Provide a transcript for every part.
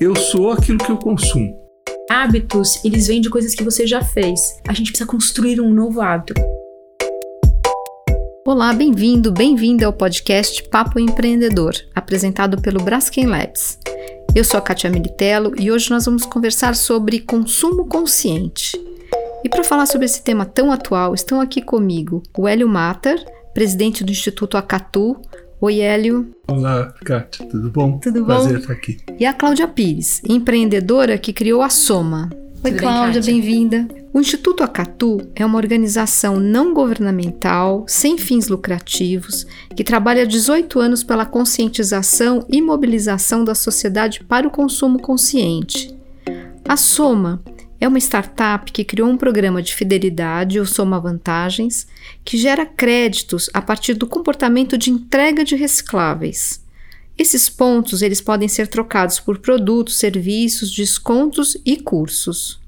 Eu sou aquilo que eu consumo. Hábitos, eles vêm de coisas que você já fez. A gente precisa construir um novo hábito. Olá, bem-vindo, bem-vinda ao podcast Papo Empreendedor, apresentado pelo Braskem Labs. Eu sou a Katia Militello e hoje nós vamos conversar sobre consumo consciente. E para falar sobre esse tema tão atual, estão aqui comigo o Hélio Matter, presidente do Instituto Acatu. Oi, Hélio. Olá, Kátia, tudo bom? Tudo bom? Prazer estar aqui. E a Cláudia Pires, empreendedora que criou a Soma. Oi, Tudo bem, Cláudia, bem-vinda. O Instituto Acatu é uma organização não governamental, sem fins lucrativos, que trabalha há 18 anos pela conscientização e mobilização da sociedade para o consumo consciente. A Soma é uma startup que criou um programa de fidelidade, o Soma Vantagens, que gera créditos a partir do comportamento de entrega de recicláveis. Esses pontos eles podem ser trocados por produtos, serviços, descontos e cursos.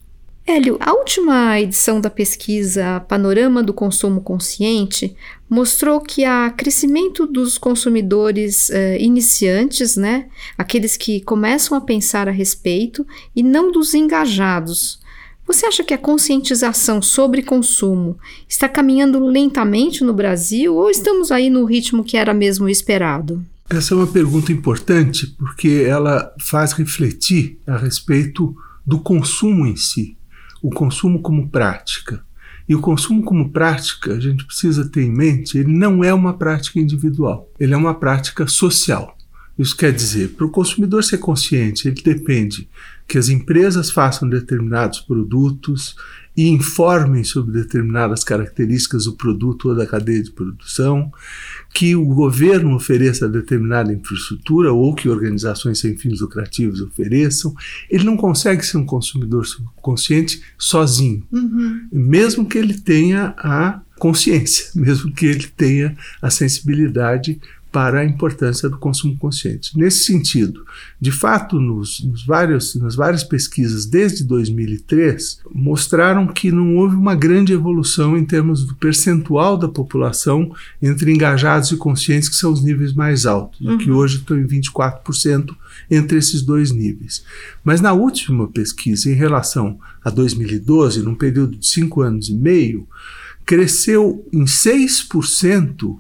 Hélio, a última edição da pesquisa Panorama do Consumo Consciente mostrou que há crescimento dos consumidores eh, iniciantes, né? Aqueles que começam a pensar a respeito, e não dos engajados. Você acha que a conscientização sobre consumo está caminhando lentamente no Brasil ou estamos aí no ritmo que era mesmo esperado? Essa é uma pergunta importante porque ela faz refletir a respeito do consumo em si, o consumo como prática. E o consumo como prática, a gente precisa ter em mente, ele não é uma prática individual, ele é uma prática social. Isso quer dizer, para o consumidor ser consciente, ele depende que as empresas façam determinados produtos e informem sobre determinadas características do produto ou da cadeia de produção, que o governo ofereça determinada infraestrutura ou que organizações sem fins lucrativos ofereçam. Ele não consegue ser um consumidor consciente sozinho, mesmo que ele tenha a consciência, mesmo que ele tenha a sensibilidade para a importância do consumo consciente. Nesse sentido, de fato, nos, nos vários, nas várias pesquisas desde 2003 mostraram que não houve uma grande evolução em termos do percentual da população entre engajados e conscientes, que são os níveis mais altos, e que hoje estão em 24% entre esses dois níveis. Mas na última pesquisa, em relação a 2012, num período de cinco anos e meio, cresceu em 6%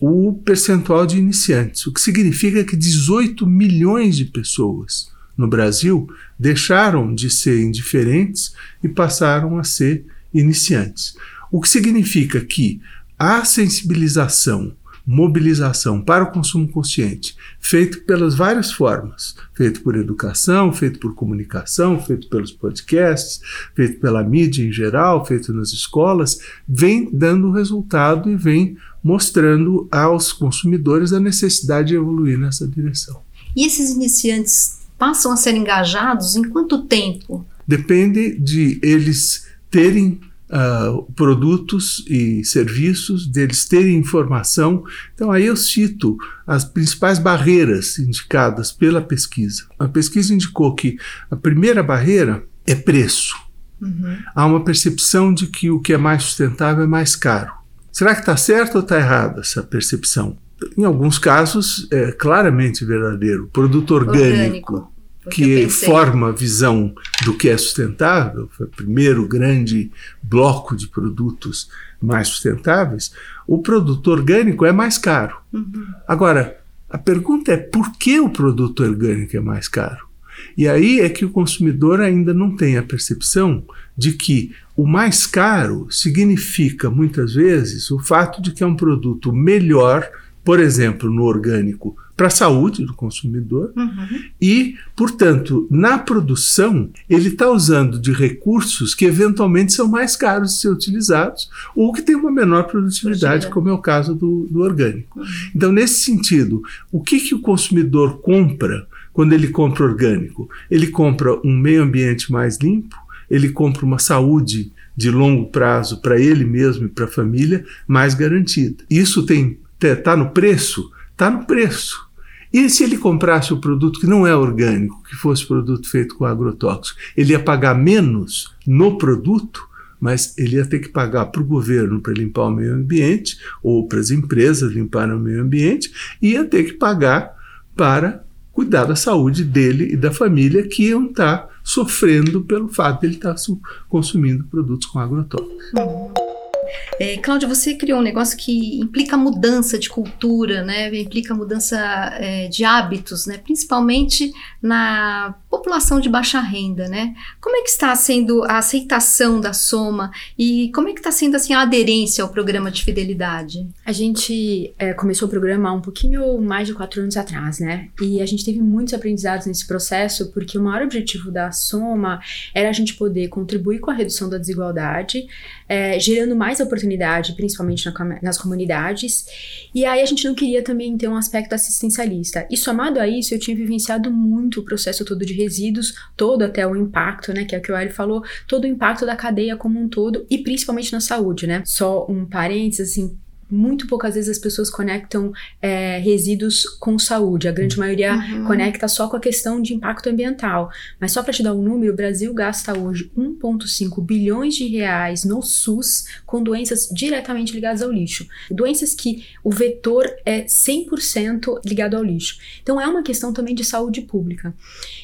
o percentual de iniciantes, o que significa que 18 milhões de pessoas no Brasil deixaram de ser indiferentes e passaram a ser iniciantes. O que significa que a sensibilização, mobilização para o consumo consciente, feito pelas várias formas, feito por educação, feito por comunicação, feito pelos podcasts, feito pela mídia em geral, feito nas escolas, vem dando resultado e vem mostrando aos consumidores a necessidade de evoluir nessa direção. E esses iniciantes passam a ser engajados em quanto tempo? Depende de eles terem uh, produtos e serviços, deles terem informação. Então, aí eu cito as principais barreiras indicadas pela pesquisa. A pesquisa indicou que a primeira barreira é preço. Uhum. Há uma percepção de que o que é mais sustentável é mais caro. Será que está certo ou está errada essa percepção? Em alguns casos, é claramente verdadeiro. O produto orgânico, Orgânico, que forma a visão do que é sustentável, foi o primeiro grande bloco de produtos mais sustentáveis, o produto orgânico é mais caro. Uhum. Agora, a pergunta é por que o produto orgânico é mais caro? E aí é que o consumidor ainda não tem a percepção de que o mais caro significa muitas vezes o fato de que é um produto melhor, por exemplo, no orgânico, para a saúde do consumidor Uhum. e, portanto, na produção ele está usando de recursos que eventualmente são mais caros de ser utilizados ou que têm uma menor produtividade, como é o caso do, do orgânico. Então, nesse sentido, o que, que o consumidor compra quando ele compra orgânico? Ele compra um meio ambiente mais limpo, ele compra uma saúde de longo prazo para ele mesmo e para a família mais garantida. Isso tem está no preço? Está no preço. E se ele comprasse o produto que não é orgânico, que fosse produto feito com agrotóxico, ele ia pagar menos no produto, mas ele ia ter que pagar para o governo para limpar o meio ambiente, ou para as empresas limparem o meio ambiente, e ia ter que pagar para cuidar da saúde dele e da família que iam estar sofrendo pelo fato de ele estar consumindo produtos com agrotóxicos. É, Cláudia, você criou um negócio que implica mudança de cultura, né? Implica mudança é, de hábitos, né? Principalmente na população de baixa renda, né? Como é que está sendo a aceitação da Soma e como é que está sendo assim a aderência ao programa de fidelidade? A gente é, começou o programa há um pouquinho mais de quatro anos atrás, né? E a gente teve muitos aprendizados nesse processo porque o maior objetivo da Soma era a gente poder contribuir com a redução da desigualdade, é, gerando mais oportunidade, principalmente na, nas comunidades. E aí a gente não queria também ter um aspecto assistencialista. E somado a isso, eu tinha vivenciado muito o processo todo de resíduos, todo até o impacto, né, que é o que o Ari falou, todo o impacto da cadeia como um todo e principalmente na saúde, né? Só um parênteses, assim, muito poucas vezes as pessoas conectam é, resíduos com saúde. A grande maioria uhum. conecta só com a questão de impacto ambiental. Mas só para te dar um número, o Brasil gasta hoje 1,5 bilhões de reais no SUS com doenças diretamente ligadas ao lixo. Doenças que o vetor é 100% ligado ao lixo. Então é uma questão também de saúde pública.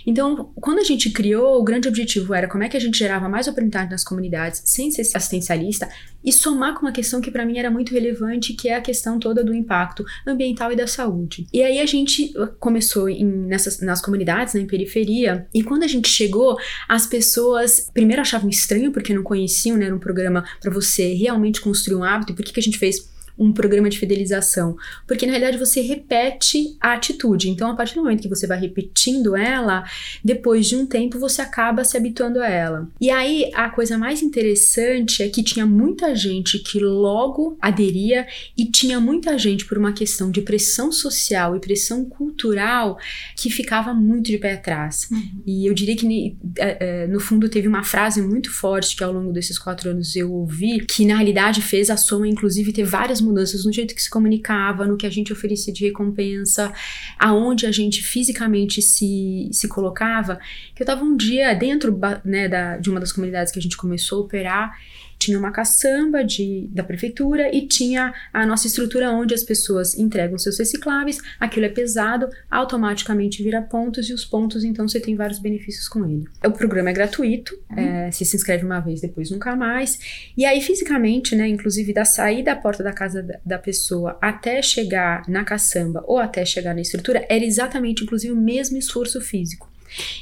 Então, quando a gente criou, o grande objetivo era como é que a gente gerava mais oportunidade nas comunidades sem ser assistencialista e somar com uma questão que para mim era muito relevante, que é a questão toda do impacto ambiental e da saúde. E aí a gente uh, começou em, nessas, nas comunidades, né, em periferia, e quando a gente chegou, as pessoas primeiro achavam estranho porque não conheciam, né, era um programa para você realmente construir um hábito. E por que, que a gente fez um programa de fidelização? Porque na realidade você repete a atitude. Então, a partir do momento que você vai repetindo ela, depois de um tempo você acaba se habituando a ela. E aí a coisa mais interessante é que tinha muita gente que logo aderia e tinha muita gente por uma questão de pressão social e pressão cultural que ficava muito de pé atrás. Uhum. E eu diria que é, é, no fundo teve uma frase muito forte que ao longo desses quatro anos eu ouvi, que na realidade fez a soma, inclusive, ter várias mudanças no jeito que se comunicava, no que a gente oferecia de recompensa, aonde a gente fisicamente se, se colocava. Que eu estava um dia dentro né, da, de uma das comunidades que a gente começou a operar tinha uma caçamba de, da prefeitura e tinha a nossa estrutura onde as pessoas entregam seus recicláveis, aquilo é pesado, automaticamente vira pontos e os pontos então você tem vários benefícios com ele. O programa é gratuito, uhum. é, se se inscreve uma vez, depois nunca mais. E aí fisicamente, né, inclusive da saída da porta da casa da, da pessoa até chegar na caçamba ou até chegar na estrutura, era exatamente inclusive o mesmo esforço físico.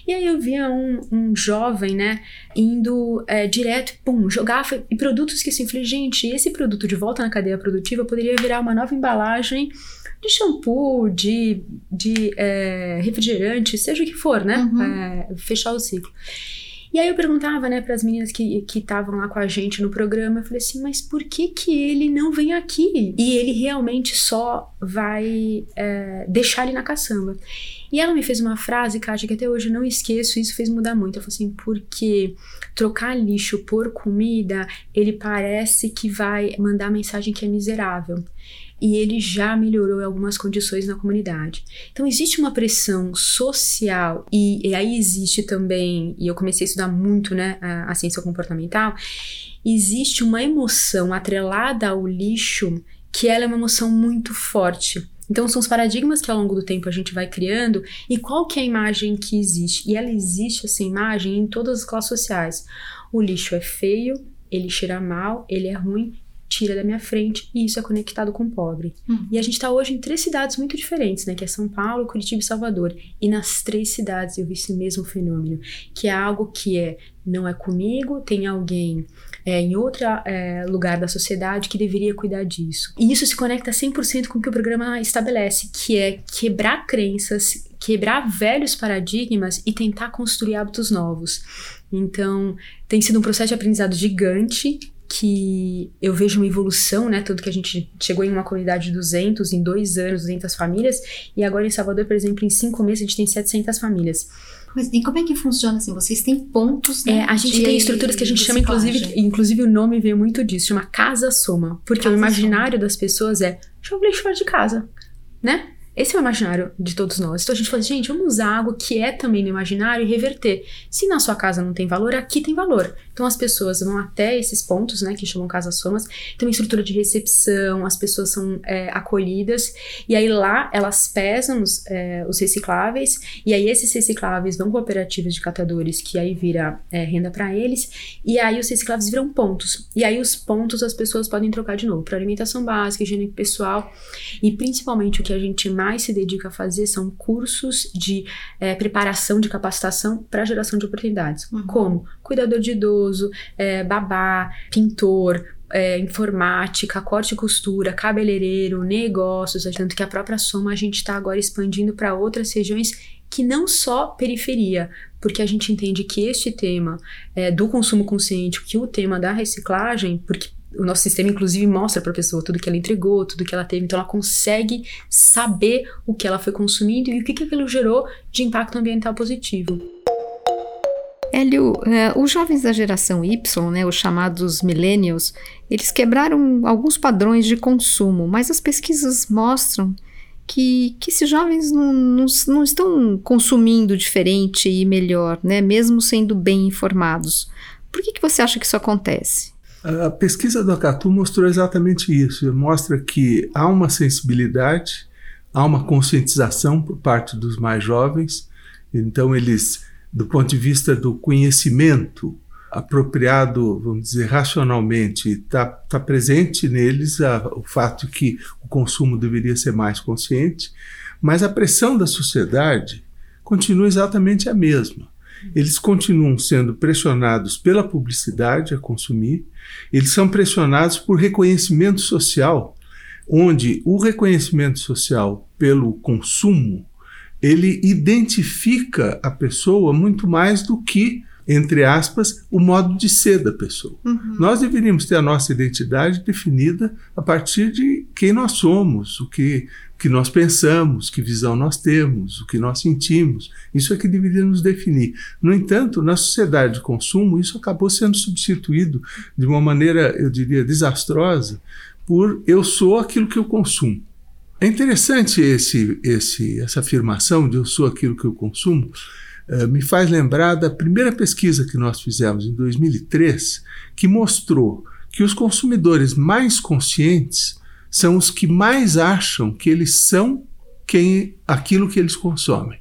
E aí eu via um, um jovem, né, indo é, direto, pum, jogar e produtos que assim, falei, gente, esse produto de volta na cadeia produtiva poderia virar uma nova embalagem de shampoo, de, de é, refrigerante, seja o que for, né, uhum. é, fechar o ciclo. E aí eu perguntava, né, para as meninas que estavam lá com a gente no programa, eu falei assim, mas por que que ele não vem aqui? E ele realmente só vai é, deixar ele na caçamba. E ela me fez uma frase, Kátia, que até hoje eu não esqueço, isso fez mudar muito. Ela falou assim, porque trocar lixo por comida, ele parece que vai mandar mensagem que é miserável e ele já melhorou algumas condições na comunidade. Então existe uma pressão social e, e aí existe também, e eu comecei a estudar muito, né, a, a ciência comportamental, existe uma emoção atrelada ao lixo que ela é uma emoção muito forte. Então são os paradigmas que ao longo do tempo a gente vai criando e qual que é a imagem que existe? E ela existe essa imagem em todas as classes sociais. O lixo é feio, ele cheira mal, ele é ruim tira da minha frente e isso é conectado com o pobre. Uhum. E a gente está hoje em três cidades muito diferentes, né? Que é São Paulo, Curitiba e Salvador. E nas três cidades eu vi esse mesmo fenômeno, que é algo que é não é comigo, tem alguém é, em outro é, lugar da sociedade que deveria cuidar disso. E isso se conecta 100% com o que o programa estabelece, que é quebrar crenças, quebrar velhos paradigmas e tentar construir hábitos novos. Então, tem sido um processo de aprendizado gigante que eu vejo uma evolução, né? Tanto que a gente chegou em uma comunidade de 200 em dois anos, 200 famílias, e agora em Salvador, por exemplo, em cinco meses a gente tem 700 famílias. Mas e como é que funciona assim? Vocês têm pontos, né? É, a gente de, tem estruturas que a gente chama, inclusive, inclusive o nome veio muito disso, chama casa soma, porque casa o imaginário soma. das pessoas é joga lixo fora de casa, né? Esse é o imaginário de todos nós. Então a gente fala, gente, vamos usar algo que é também no imaginário e reverter. Se na sua casa não tem valor, aqui tem valor. Então as pessoas vão até esses pontos, né, que chamam casas somas, tem uma estrutura de recepção, as pessoas são é, acolhidas, e aí lá elas pesam os, é, os, recicláveis, e aí esses recicláveis vão cooperativas de catadores, que aí vira é, renda para eles, e aí os recicláveis viram pontos. E aí os pontos as pessoas podem trocar de novo para alimentação básica, higiene pessoal, e principalmente o que a gente mais se dedica a fazer são cursos de é, preparação de capacitação para geração de oportunidades. Uhum. Como cuidador de idoso, é, babá, pintor, é, informática, corte e costura, cabeleireiro, negócios, tanto que a própria Soma a gente está agora expandindo para outras regiões que não só periferia, porque a gente entende que este tema é, do consumo consciente, que o tema da reciclagem, porque o nosso sistema, inclusive, mostra para a pessoa tudo que ela entregou, tudo que ela teve, então ela consegue saber o que ela foi consumindo e o que, que aquilo gerou de impacto ambiental positivo. Hélio, é, os jovens da geração Y, né, os chamados millennials, eles quebraram alguns padrões de consumo, mas as pesquisas mostram que, que esses jovens não, não, não estão consumindo diferente e melhor, né, mesmo sendo bem informados. Por que, que você acha que isso acontece? A pesquisa do Acatu mostrou exatamente isso. Mostra que há uma sensibilidade, há uma conscientização por parte dos mais jovens. Então, eles do ponto de vista do conhecimento apropriado, vamos dizer, racionalmente, está tá presente neles a, o fato que o consumo deveria ser mais consciente, mas a pressão da sociedade continua exatamente a mesma. Eles continuam sendo pressionados pela publicidade a consumir, eles são pressionados por reconhecimento social, onde o reconhecimento social pelo consumo ele identifica a pessoa muito mais do que, entre aspas, o modo de ser da pessoa. Uhum. Nós deveríamos ter a nossa identidade definida a partir de quem nós somos, o que, que nós pensamos, que visão nós temos, o que nós sentimos. Isso é que deveria nos definir. No entanto, na sociedade de consumo, isso acabou sendo substituído de uma maneira, eu diria, desastrosa por eu sou aquilo que eu consumo. É interessante esse, esse, essa afirmação de eu sou aquilo que eu consumo, uh, me faz lembrar da primeira pesquisa que nós fizemos em 2003, que mostrou que os consumidores mais conscientes são os que mais acham que eles são quem aquilo que eles consomem.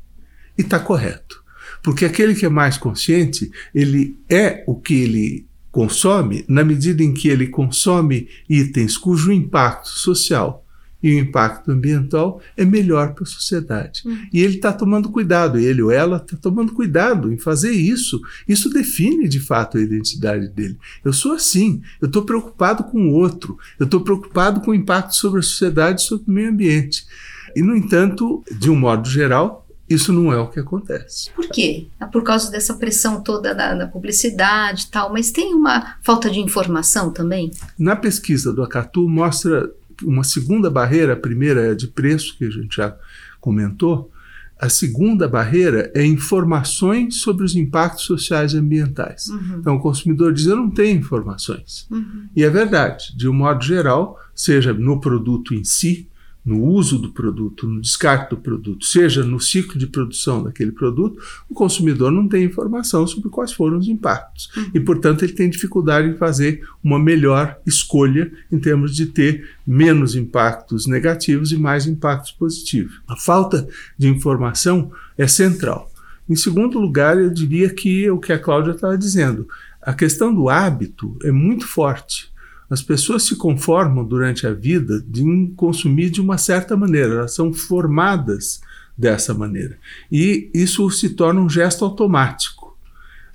E está correto. Porque aquele que é mais consciente, ele é o que ele consome na medida em que ele consome itens cujo impacto social e o impacto ambiental é melhor para a sociedade. Uhum. E ele está tomando cuidado, ele ou ela está tomando cuidado em fazer isso. Isso define de fato a identidade dele. Eu sou assim, eu estou preocupado com o outro, eu estou preocupado com o impacto sobre a sociedade e sobre o meio ambiente. E, no entanto, de um modo geral, isso não é o que acontece. Por quê? É por causa dessa pressão toda da, da publicidade e tal, mas tem uma falta de informação também? Na pesquisa do Acatu mostra uma segunda barreira, a primeira é de preço, que a gente já comentou, a segunda barreira é informações sobre os impactos sociais e ambientais. Uhum. Então, o consumidor diz: Eu não tenho informações. Uhum. E é verdade, de um modo geral, seja no produto em si, no uso do produto, no descarte do produto, seja no ciclo de produção daquele produto, o consumidor não tem informação sobre quais foram os impactos. E, portanto, ele tem dificuldade em fazer uma melhor escolha em termos de ter menos impactos negativos e mais impactos positivos. A falta de informação é central. Em segundo lugar, eu diria que o que a Cláudia estava dizendo, a questão do hábito é muito forte. As pessoas se conformam durante a vida de consumir de uma certa maneira, elas são formadas dessa maneira. E isso se torna um gesto automático.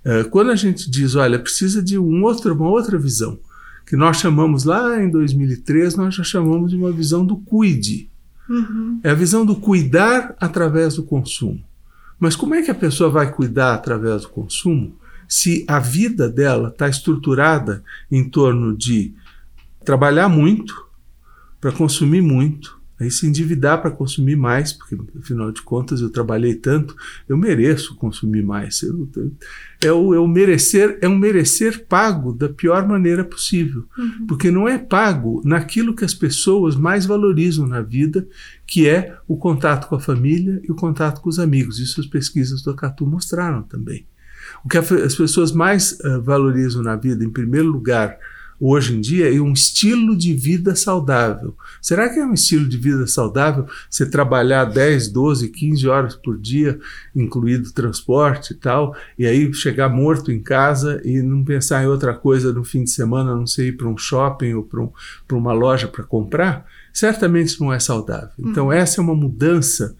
É, quando a gente diz, olha, precisa de um outro, uma outra visão, que nós chamamos lá em 2003, nós já chamamos de uma visão do cuide. Uhum. É a visão do cuidar através do consumo. Mas como é que a pessoa vai cuidar através do consumo se a vida dela está estruturada em torno de trabalhar muito, para consumir muito, Aí se endividar para consumir mais, porque afinal de contas eu trabalhei tanto, eu mereço consumir mais. É, o, é o merecer, é um merecer pago da pior maneira possível, uhum. porque não é pago naquilo que as pessoas mais valorizam na vida, que é o contato com a família e o contato com os amigos. Isso as pesquisas do Acatu mostraram também. O que as pessoas mais uh, valorizam na vida, em primeiro lugar, hoje em dia é um estilo de vida saudável. Será que é um estilo de vida saudável você trabalhar 10, 12, 15 horas por dia, incluído transporte e tal, e aí chegar morto em casa e não pensar em outra coisa no fim de semana, não sei, ir para um shopping ou para um, uma loja para comprar? Certamente não é saudável. Então, uhum. essa é uma mudança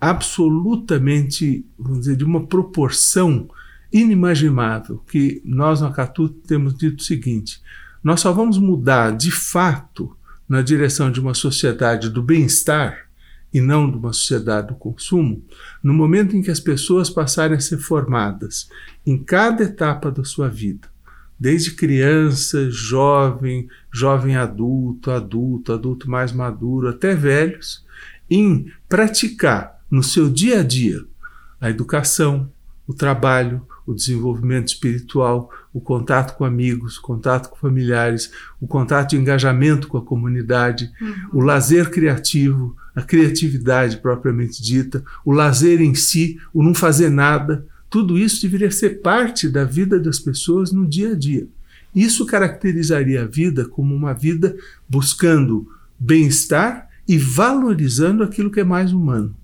absolutamente, vamos dizer, de uma proporção inimaginável que nós no Acatu temos dito o seguinte: nós só vamos mudar de fato na direção de uma sociedade do bem-estar e não de uma sociedade do consumo, no momento em que as pessoas passarem a ser formadas em cada etapa da sua vida, desde criança, jovem, jovem adulto, adulto, adulto mais maduro, até velhos, em praticar no seu dia a dia a educação, o trabalho, o desenvolvimento espiritual, o contato com amigos, o contato com familiares, o contato de engajamento com a comunidade, uhum. o lazer criativo, a criatividade propriamente dita, o lazer em si, o não fazer nada, tudo isso deveria ser parte da vida das pessoas no dia a dia. Isso caracterizaria a vida como uma vida buscando bem-estar e valorizando aquilo que é mais humano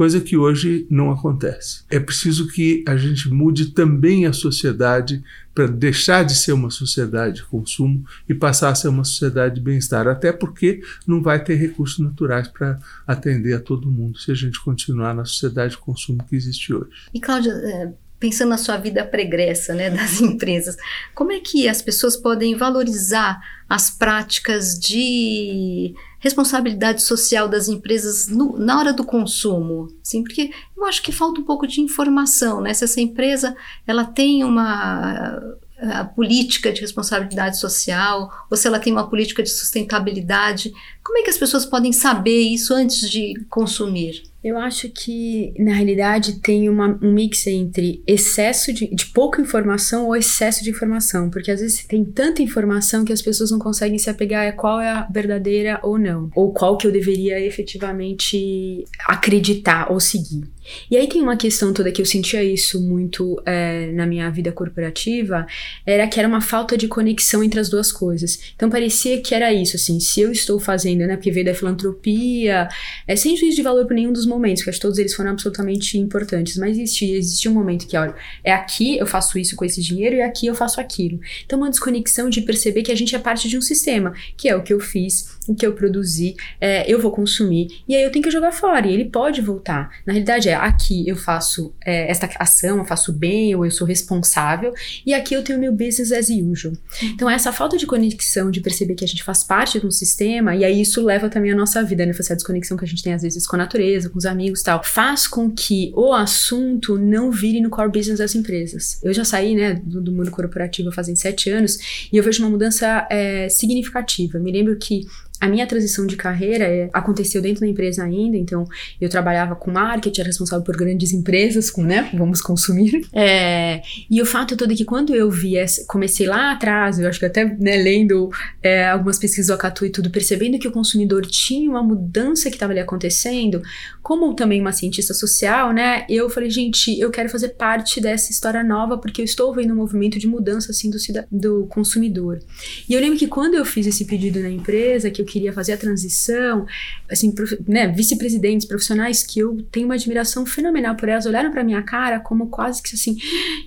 coisa que hoje não acontece. É preciso que a gente mude também a sociedade para deixar de ser uma sociedade de consumo e passar a ser uma sociedade de bem-estar, até porque não vai ter recursos naturais para atender a todo mundo se a gente continuar na sociedade de consumo que existe hoje. E Cláudia, é, pensando na sua vida pregressa, né, das empresas, como é que as pessoas podem valorizar as práticas de responsabilidade social das empresas no, na hora do consumo, sim, porque eu acho que falta um pouco de informação, né? Se essa empresa ela tem uma a política de responsabilidade social, ou se ela tem uma política de sustentabilidade, como é que as pessoas podem saber isso antes de consumir? Eu acho que, na realidade, tem uma, um mix entre excesso de, de pouca informação ou excesso de informação, porque às vezes tem tanta informação que as pessoas não conseguem se apegar a qual é a verdadeira ou não, ou qual que eu deveria efetivamente acreditar ou seguir. E aí tem uma questão toda que eu sentia isso muito é, na minha vida corporativa, era que era uma falta de conexão entre as duas coisas. Então parecia que era isso, assim, se eu estou fazendo, né, porque veio da filantropia, é sem juízo de valor por nenhum dos momentos, que acho que todos eles foram absolutamente importantes, mas existia, existia um momento que, olha, é aqui eu faço isso com esse dinheiro e aqui eu faço aquilo. Então uma desconexão de perceber que a gente é parte de um sistema, que é o que eu fiz, que eu produzi, é, eu vou consumir, e aí eu tenho que jogar fora, e ele pode voltar. Na realidade é, aqui eu faço é, esta ação, eu faço bem, ou eu sou responsável, e aqui eu tenho meu business as usual. Então, essa falta de conexão, de perceber que a gente faz parte de um sistema, e aí isso leva também a nossa vida, né? Essa desconexão que a gente tem às vezes com a natureza, com os amigos tal, faz com que o assunto não vire no core business das empresas. Eu já saí, né, do, do mundo corporativo fazem sete anos, e eu vejo uma mudança é, significativa. Me lembro que a minha transição de carreira é, aconteceu dentro da empresa ainda, então eu trabalhava com marketing, era responsável por grandes empresas, com, né, vamos consumir. É, e o fato todo é que quando eu vi, essa, comecei lá atrás, eu acho que até né, lendo é, algumas pesquisas do Acatu e tudo, percebendo que o consumidor tinha uma mudança que estava ali acontecendo, como também uma cientista social, né, eu falei, gente, eu quero fazer parte dessa história nova porque eu estou vendo um movimento de mudança assim do, do consumidor. E eu lembro que quando eu fiz esse pedido na empresa, que eu queria fazer a transição, assim, né, vice-presidentes profissionais que eu tenho uma admiração fenomenal por elas, olharam para minha cara como quase que assim,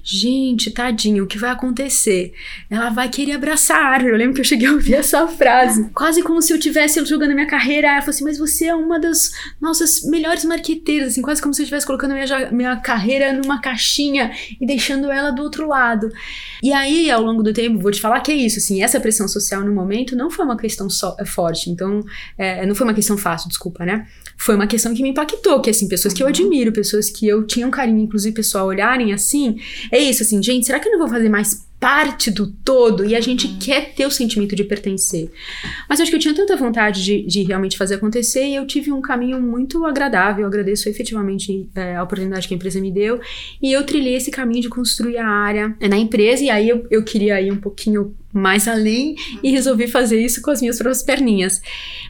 gente, tadinho, o que vai acontecer? Ela vai querer abraçar. Eu lembro que eu cheguei a ouvir essa frase, quase como se eu tivesse jogando minha carreira. Ela falou assim, mas você é uma das nossas melhores marqueteiras, assim, quase como se eu estivesse colocando minha, minha carreira numa caixinha e deixando ela do outro lado. E aí, ao longo do tempo, vou te falar que é isso, assim, essa pressão social no momento não foi uma questão só é forte. Então, é, não foi uma questão fácil, desculpa, né? Foi uma questão que me impactou, que assim, pessoas que eu uhum. admiro, pessoas que eu tinha um carinho, inclusive pessoal olharem assim, é isso, assim, gente, será que eu não vou fazer mais parte do todo e a gente uhum. quer ter o sentimento de pertencer. Mas acho que eu tinha tanta vontade de, de realmente fazer acontecer e eu tive um caminho muito agradável. Eu agradeço efetivamente é, a oportunidade que a empresa me deu e eu trilhei esse caminho de construir a área na empresa e aí eu, eu queria ir um pouquinho mais além e resolvi fazer isso com as minhas próprias perninhas.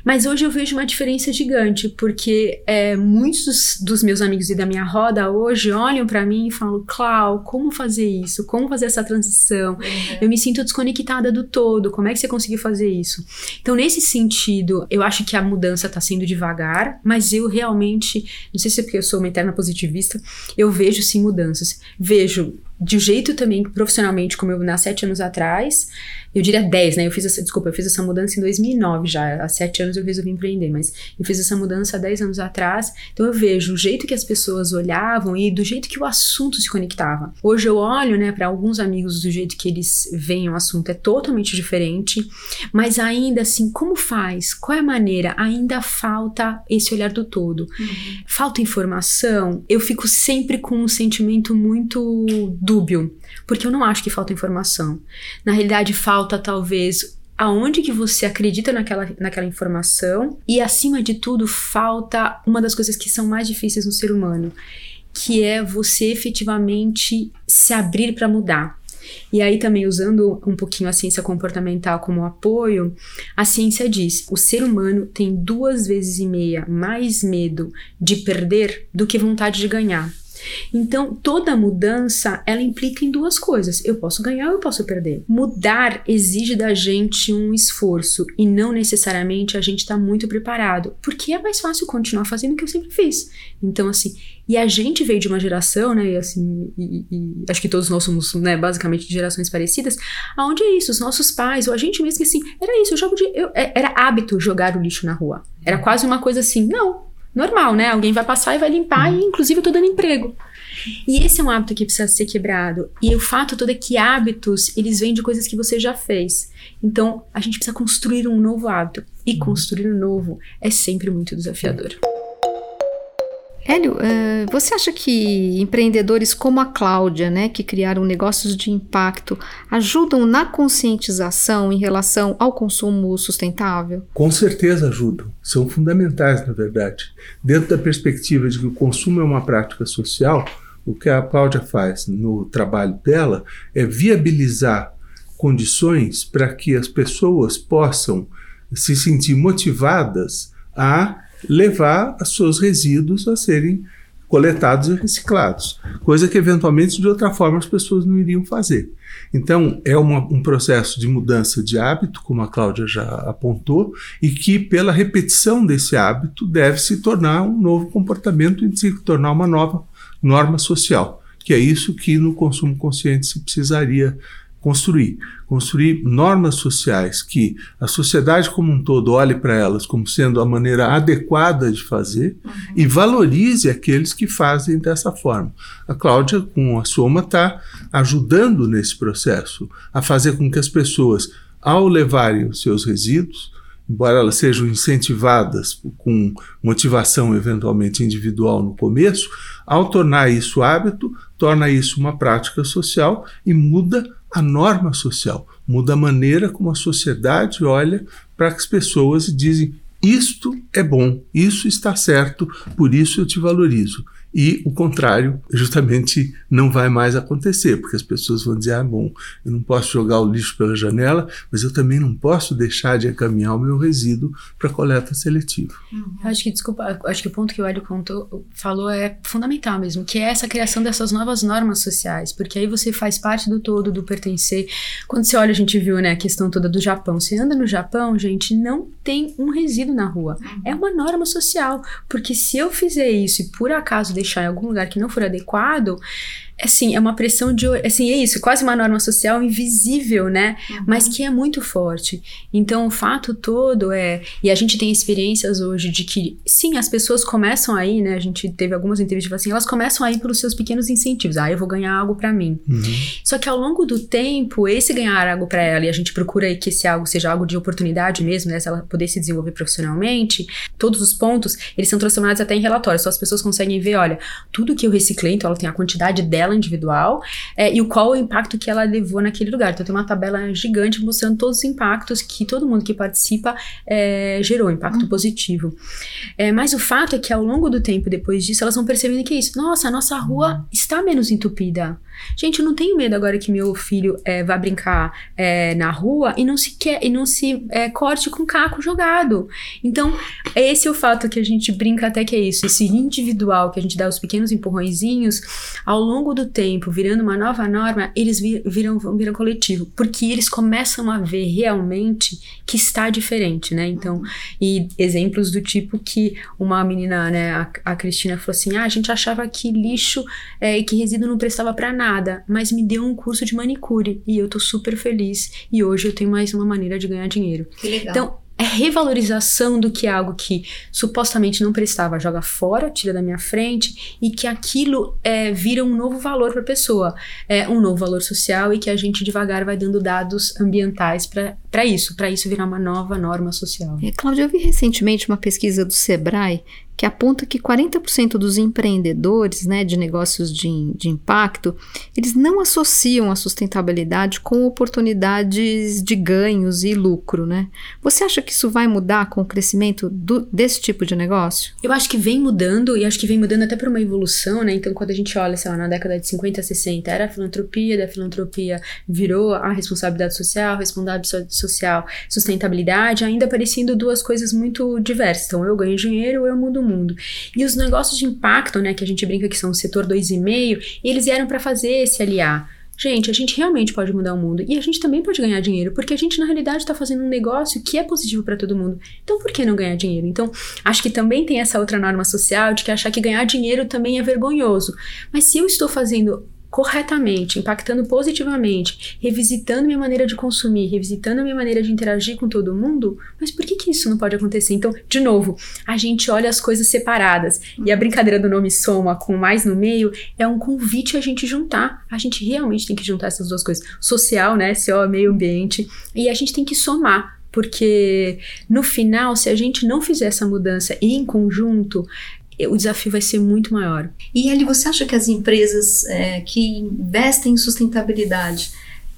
Mas hoje eu vejo uma diferença gigante, porque é, muitos dos meus amigos e da minha roda hoje olham para mim e falam: Clau, como fazer isso? Como fazer essa transição? Uhum. Eu me sinto desconectada do todo, como é que você conseguiu fazer isso? Então, nesse sentido, eu acho que a mudança tá sendo devagar, mas eu realmente, não sei se é porque eu sou uma eterna positivista, eu vejo sim mudanças. Vejo de um jeito também profissionalmente, como eu nasci sete anos atrás, eu diria 10, né? Eu fiz essa, desculpa, eu fiz essa mudança em 2009 já. Há 7 anos eu resolvi empreender, mas eu fiz essa mudança há 10 anos atrás. Então eu vejo o jeito que as pessoas olhavam e do jeito que o assunto se conectava. Hoje eu olho, né, para alguns amigos do jeito que eles veem o assunto é totalmente diferente, mas ainda assim, como faz? Qual é a maneira? Ainda falta esse olhar do todo. Uhum. Falta informação. Eu fico sempre com um sentimento muito dúbio, porque eu não acho que falta informação. Na realidade, falta talvez aonde que você acredita naquela, naquela informação e acima de tudo falta uma das coisas que são mais difíceis no ser humano, que é você efetivamente se abrir para mudar. E aí também usando um pouquinho a ciência comportamental como apoio, a ciência diz: o ser humano tem duas vezes e meia mais medo de perder do que vontade de ganhar. Então, toda mudança, ela implica em duas coisas. Eu posso ganhar ou eu posso perder. Mudar exige da gente um esforço e não necessariamente a gente está muito preparado, porque é mais fácil continuar fazendo o que eu sempre fiz. Então, assim, e a gente veio de uma geração, né, e assim, e, e, acho que todos nós somos, né, basicamente de gerações parecidas, aonde é isso, os nossos pais, ou a gente mesmo, que assim, era isso, eu jogo de, eu, é, era hábito jogar o lixo na rua. Era quase uma coisa assim, não, normal, né? Alguém vai passar e vai limpar, e inclusive eu tô dando emprego. E esse é um hábito que precisa ser quebrado. E o fato todo é que hábitos, eles vêm de coisas que você já fez. Então, a gente precisa construir um novo hábito. E construir um novo é sempre muito desafiador. Hélio, uh, você acha que empreendedores como a Cláudia, né, que criaram negócios de impacto, ajudam na conscientização em relação ao consumo sustentável? Com certeza ajudam. São fundamentais, na verdade. Dentro da perspectiva de que o consumo é uma prática social, o que a Cláudia faz no trabalho dela é viabilizar condições para que as pessoas possam se sentir motivadas a levar os seus resíduos a serem coletados e reciclados, coisa que eventualmente de outra forma as pessoas não iriam fazer. Então, é uma, um processo de mudança de hábito, como a Cláudia já apontou, e que, pela repetição desse hábito, deve se tornar um novo comportamento e se tornar uma nova norma social, que é isso que no consumo consciente se precisaria construir. Construir normas sociais que a sociedade como um todo olhe para elas como sendo a maneira adequada de fazer uhum. e valorize aqueles que fazem dessa forma. A Cláudia, com a Soma, está ajudando nesse processo a fazer com que as pessoas, ao levarem os seus resíduos, embora elas sejam incentivadas com motivação eventualmente individual no começo, ao tornar isso hábito, torna isso uma prática social e muda a norma social, muda a maneira como a sociedade olha para as pessoas e dizem: isto é bom, isso está certo, por isso eu te valorizo. E o contrário, justamente, não vai mais acontecer, porque as pessoas vão dizer: ah, bom, eu não posso jogar o lixo pela janela, mas eu também não posso deixar de encaminhar o meu resíduo para coleta seletiva. Uhum. Acho que, desculpa, acho que o ponto que o Hélio contou, falou é fundamental mesmo, que é essa criação dessas novas normas sociais, porque aí você faz parte do todo, do pertencer. Quando você olha, a gente viu né, a questão toda do Japão. Você anda no Japão, gente, não tem um resíduo na rua. Uhum. É uma norma social, porque se eu fizer isso e por acaso deixar em algum lugar que não for adequado, assim, é uma pressão de. Assim, é isso, quase uma norma social invisível, né? Uhum. Mas que é muito forte. Então, o fato todo é. E a gente tem experiências hoje de que, sim, as pessoas começam aí, né? A gente teve algumas entrevistas assim, elas começam aí pelos seus pequenos incentivos. Ah, eu vou ganhar algo para mim. Uhum. Só que ao longo do tempo, esse ganhar algo para ela, e a gente procura que esse algo seja algo de oportunidade mesmo, né? Se ela poder se desenvolver profissionalmente, todos os pontos, eles são transformados até em relatórios. Só as pessoas conseguem ver, olha, tudo que eu reciclei, então ela tem a quantidade dela individual, é, e o qual o impacto que ela levou naquele lugar. Então tem uma tabela gigante mostrando todos os impactos que todo mundo que participa é, gerou, impacto uhum. positivo. É, mas o fato é que ao longo do tempo depois disso, elas vão percebendo que é isso. Nossa, a nossa rua uhum. está menos entupida. Gente, eu não tenho medo agora que meu filho é, vá brincar é, na rua e não se quer e não se é, corte com caco jogado. Então, esse é o fato que a gente brinca até que é isso, esse individual que a gente dá os pequenos empurrõezinhos, ao longo do tempo, virando uma nova norma, eles viram, viram coletivo, porque eles começam a ver realmente que está diferente, né? Então, e exemplos do tipo que uma menina, né, a, a Cristina falou assim: ah, a gente achava que lixo e que resíduo não prestava para nada, mas me deu um curso de manicure e eu tô super feliz e hoje eu tenho mais uma maneira de ganhar dinheiro. Que legal. Então, é revalorização do que é algo que supostamente não prestava, joga fora, tira da minha frente e que aquilo é, vira um novo valor para a pessoa, é um novo valor social e que a gente devagar vai dando dados ambientais para isso, para isso virar uma nova norma social. É, Cláudia, eu vi recentemente uma pesquisa do Sebrae que aponta que 40% dos empreendedores né, de negócios de, de impacto, eles não associam a sustentabilidade com oportunidades de ganhos e lucro, né? Você acha que isso vai mudar com o crescimento do, desse tipo de negócio? Eu acho que vem mudando e acho que vem mudando até por uma evolução, né? Então, quando a gente olha, sei lá, na década de 50, 60, era a filantropia, da filantropia virou a responsabilidade social, responsabilidade social, sustentabilidade, ainda parecendo duas coisas muito diversas. Então, eu ganho dinheiro, eu mudo mundo. E os negócios de impacto, né, que a gente brinca que são o setor 2,5, eles vieram para fazer esse aliar. Gente, a gente realmente pode mudar o mundo e a gente também pode ganhar dinheiro, porque a gente na realidade está fazendo um negócio que é positivo para todo mundo. Então, por que não ganhar dinheiro? Então, acho que também tem essa outra norma social de que achar que ganhar dinheiro também é vergonhoso. Mas se eu estou fazendo corretamente, impactando positivamente, revisitando minha maneira de consumir, revisitando minha maneira de interagir com todo mundo, mas por que, que isso não pode acontecer? Então, de novo, a gente olha as coisas separadas. E a brincadeira do nome soma com mais no meio é um convite a gente juntar. A gente realmente tem que juntar essas duas coisas. Social, né? CO, meio ambiente. E a gente tem que somar porque no final, se a gente não fizer essa mudança em conjunto, o desafio vai ser muito maior. E Eli, você acha que as empresas é, que investem em sustentabilidade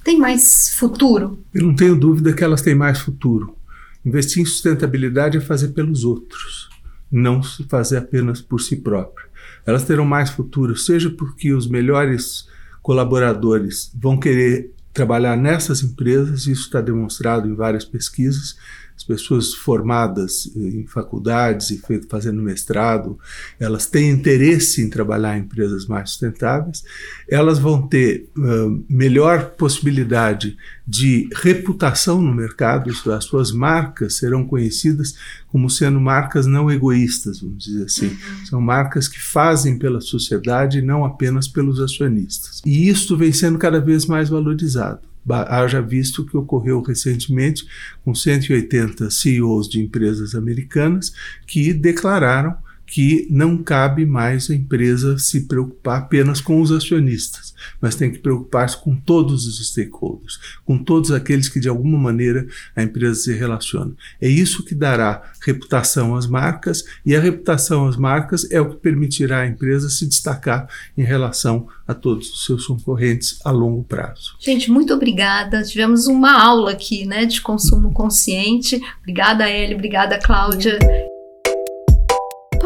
têm mais futuro? Eu não tenho dúvida que elas têm mais futuro. Investir em sustentabilidade é fazer pelos outros, não fazer apenas por si próprio. Elas terão mais futuro, seja porque os melhores colaboradores vão querer trabalhar nessas empresas, isso está demonstrado em várias pesquisas, as pessoas formadas em faculdades e fazendo mestrado, elas têm interesse em trabalhar em empresas mais sustentáveis, elas vão ter uh, melhor possibilidade de reputação no mercado, as suas marcas serão conhecidas como sendo marcas não egoístas, vamos dizer assim. Uhum. São marcas que fazem pela sociedade e não apenas pelos acionistas. E isso vem sendo cada vez mais valorizado haja visto que ocorreu recentemente com 180 CEOs de empresas americanas que declararam que não cabe mais a empresa se preocupar apenas com os acionistas, mas tem que preocupar-se com todos os stakeholders, com todos aqueles que de alguma maneira a empresa se relaciona. É isso que dará reputação às marcas e a reputação às marcas é o que permitirá à empresa se destacar em relação a todos os seus concorrentes a longo prazo. Gente, muito obrigada. Tivemos uma aula aqui, né, de consumo consciente. Obrigada, Eli, obrigada, Cláudia.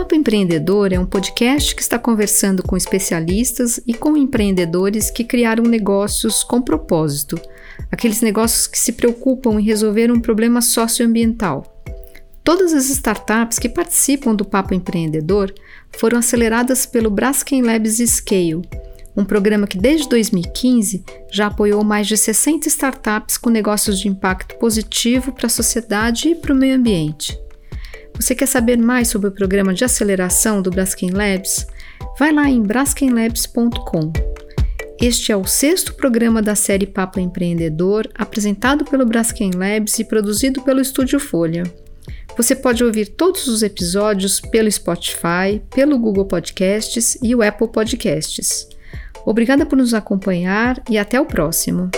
Papo Empreendedor é um podcast que está conversando com especialistas e com empreendedores que criaram negócios com propósito, aqueles negócios que se preocupam em resolver um problema socioambiental. Todas as startups que participam do Papo Empreendedor foram aceleradas pelo Braskem Labs Scale, um programa que desde 2015 já apoiou mais de 60 startups com negócios de impacto positivo para a sociedade e para o meio ambiente. Você quer saber mais sobre o programa de aceleração do Braskem Labs? Vai lá em braskenlabs.com. Este é o sexto programa da série Papo Empreendedor, apresentado pelo Braskem Labs e produzido pelo Estúdio Folha. Você pode ouvir todos os episódios pelo Spotify, pelo Google Podcasts e o Apple Podcasts. Obrigada por nos acompanhar e até o próximo.